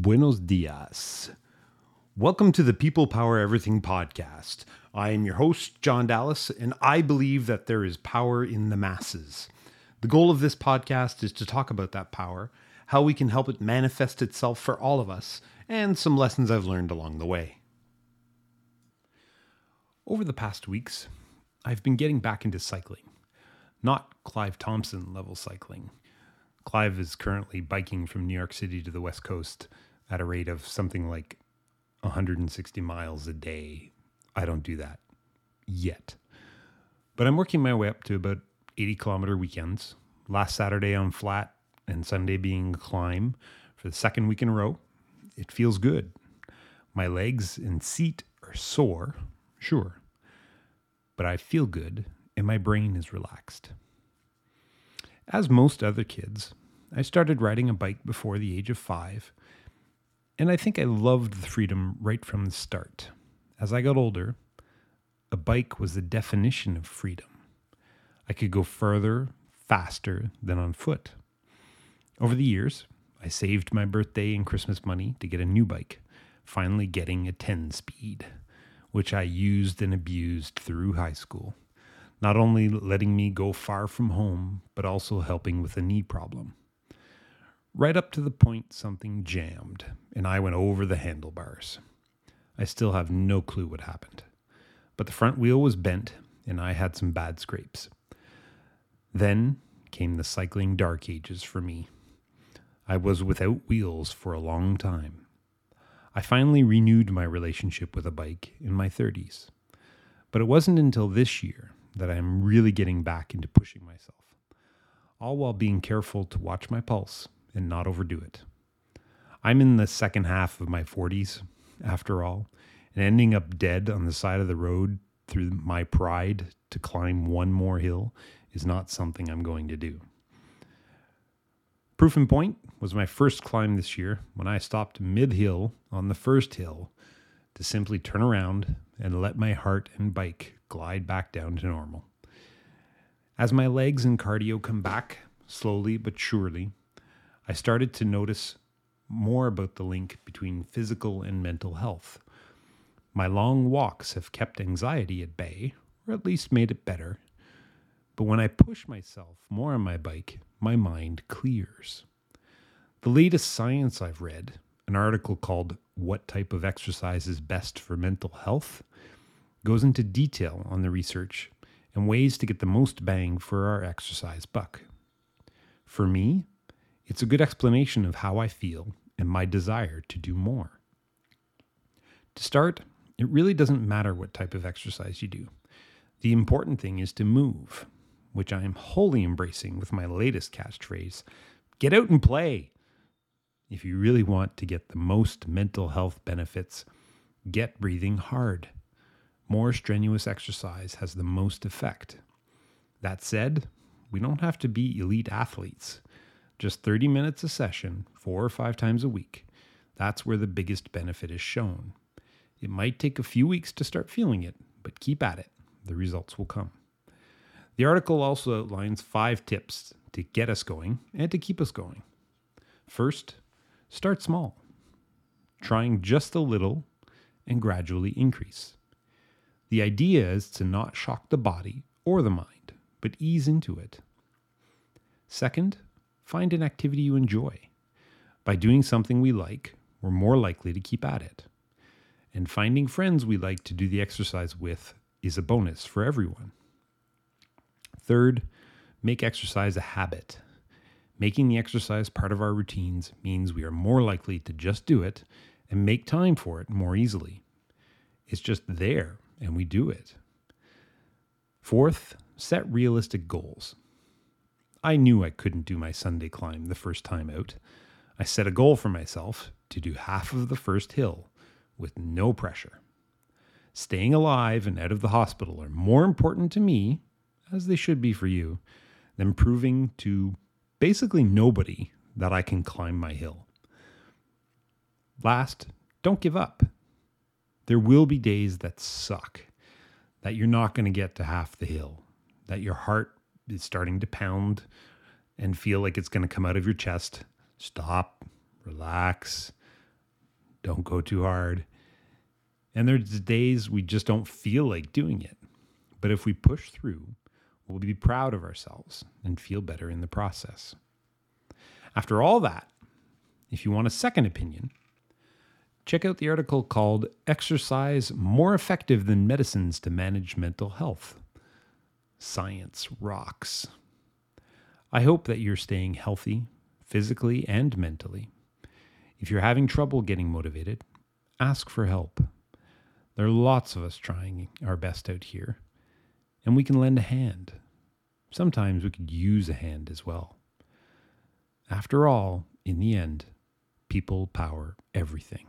Buenos dias. Welcome to the People Power Everything podcast. I am your host, John Dallas, and I believe that there is power in the masses. The goal of this podcast is to talk about that power, how we can help it manifest itself for all of us, and some lessons I've learned along the way. Over the past weeks, I've been getting back into cycling. Not Clive Thompson level cycling. Clive is currently biking from New York City to the West Coast at a rate of something like 160 miles a day. I don't do that yet. But I'm working my way up to about 80 kilometer weekends. Last Saturday on flat and Sunday being a climb for the second week in a row. It feels good. My legs and seat are sore, sure, but I feel good and my brain is relaxed. As most other kids, I started riding a bike before the age of five and I think I loved the freedom right from the start. As I got older, a bike was the definition of freedom. I could go further, faster than on foot. Over the years, I saved my birthday and Christmas money to get a new bike, finally getting a 10 speed, which I used and abused through high school, not only letting me go far from home, but also helping with a knee problem right up to the point something jammed and I went over the handlebars. I still have no clue what happened, but the front wheel was bent and I had some bad scrapes. Then came the cycling dark ages for me. I was without wheels for a long time. I finally renewed my relationship with a bike in my 30s, but it wasn't until this year that I am really getting back into pushing myself, all while being careful to watch my pulse and not overdo it. I'm in the second half of my 40s, after all, and ending up dead on the side of the road through my pride to climb one more hill is not something I'm going to do. Proof in point was my first climb this year when I stopped mid hill on the first hill to simply turn around and let my heart and bike glide back down to normal. As my legs and cardio come back, slowly but surely, I started to notice more about the link between physical and mental health. My long walks have kept anxiety at bay, or at least made it better. But when I push myself more on my bike, my mind clears. The latest science I've read, an article called What Type of Exercise is Best for Mental Health, goes into detail on the research and ways to get the most bang for our exercise buck. For me, it's a good explanation of how I feel and my desire to do more. To start, it really doesn't matter what type of exercise you do. The important thing is to move, which I am wholly embracing with my latest catchphrase get out and play. If you really want to get the most mental health benefits, get breathing hard. More strenuous exercise has the most effect. That said, we don't have to be elite athletes. Just 30 minutes a session, four or five times a week. That's where the biggest benefit is shown. It might take a few weeks to start feeling it, but keep at it. The results will come. The article also outlines five tips to get us going and to keep us going. First, start small, trying just a little and gradually increase. The idea is to not shock the body or the mind, but ease into it. Second, find an activity you enjoy. By doing something we like, we're more likely to keep at it. And finding friends we like to do the exercise with is a bonus for everyone. Third, make exercise a habit. Making the exercise part of our routines means we are more likely to just do it and make time for it more easily. It's just there and we do it. Fourth, set realistic goals. I knew I couldn't do my Sunday climb the first time out. I set a goal for myself to do half of the first hill with no pressure. Staying alive and out of the hospital are more important to me, as they should be for you, than proving to basically nobody that I can climb my hill. Last, don't give up. There will be days that suck, that you're not going to get to half the hill, that your heart is starting to pound and feel like it's going to come out of your chest, stop, relax, don't go too hard. And there's days we just don't feel like doing it. But if we push through, we'll be proud of ourselves and feel better in the process. After all that, if you want a second opinion, check out the article called Exercise More Effective Than Medicines to Manage Mental Health. Science rocks. I hope that you're staying healthy, physically and mentally. If you're having trouble getting motivated, ask for help. There are lots of us trying our best out here, and we can lend a hand. Sometimes we could use a hand as well. After all, in the end, people power everything.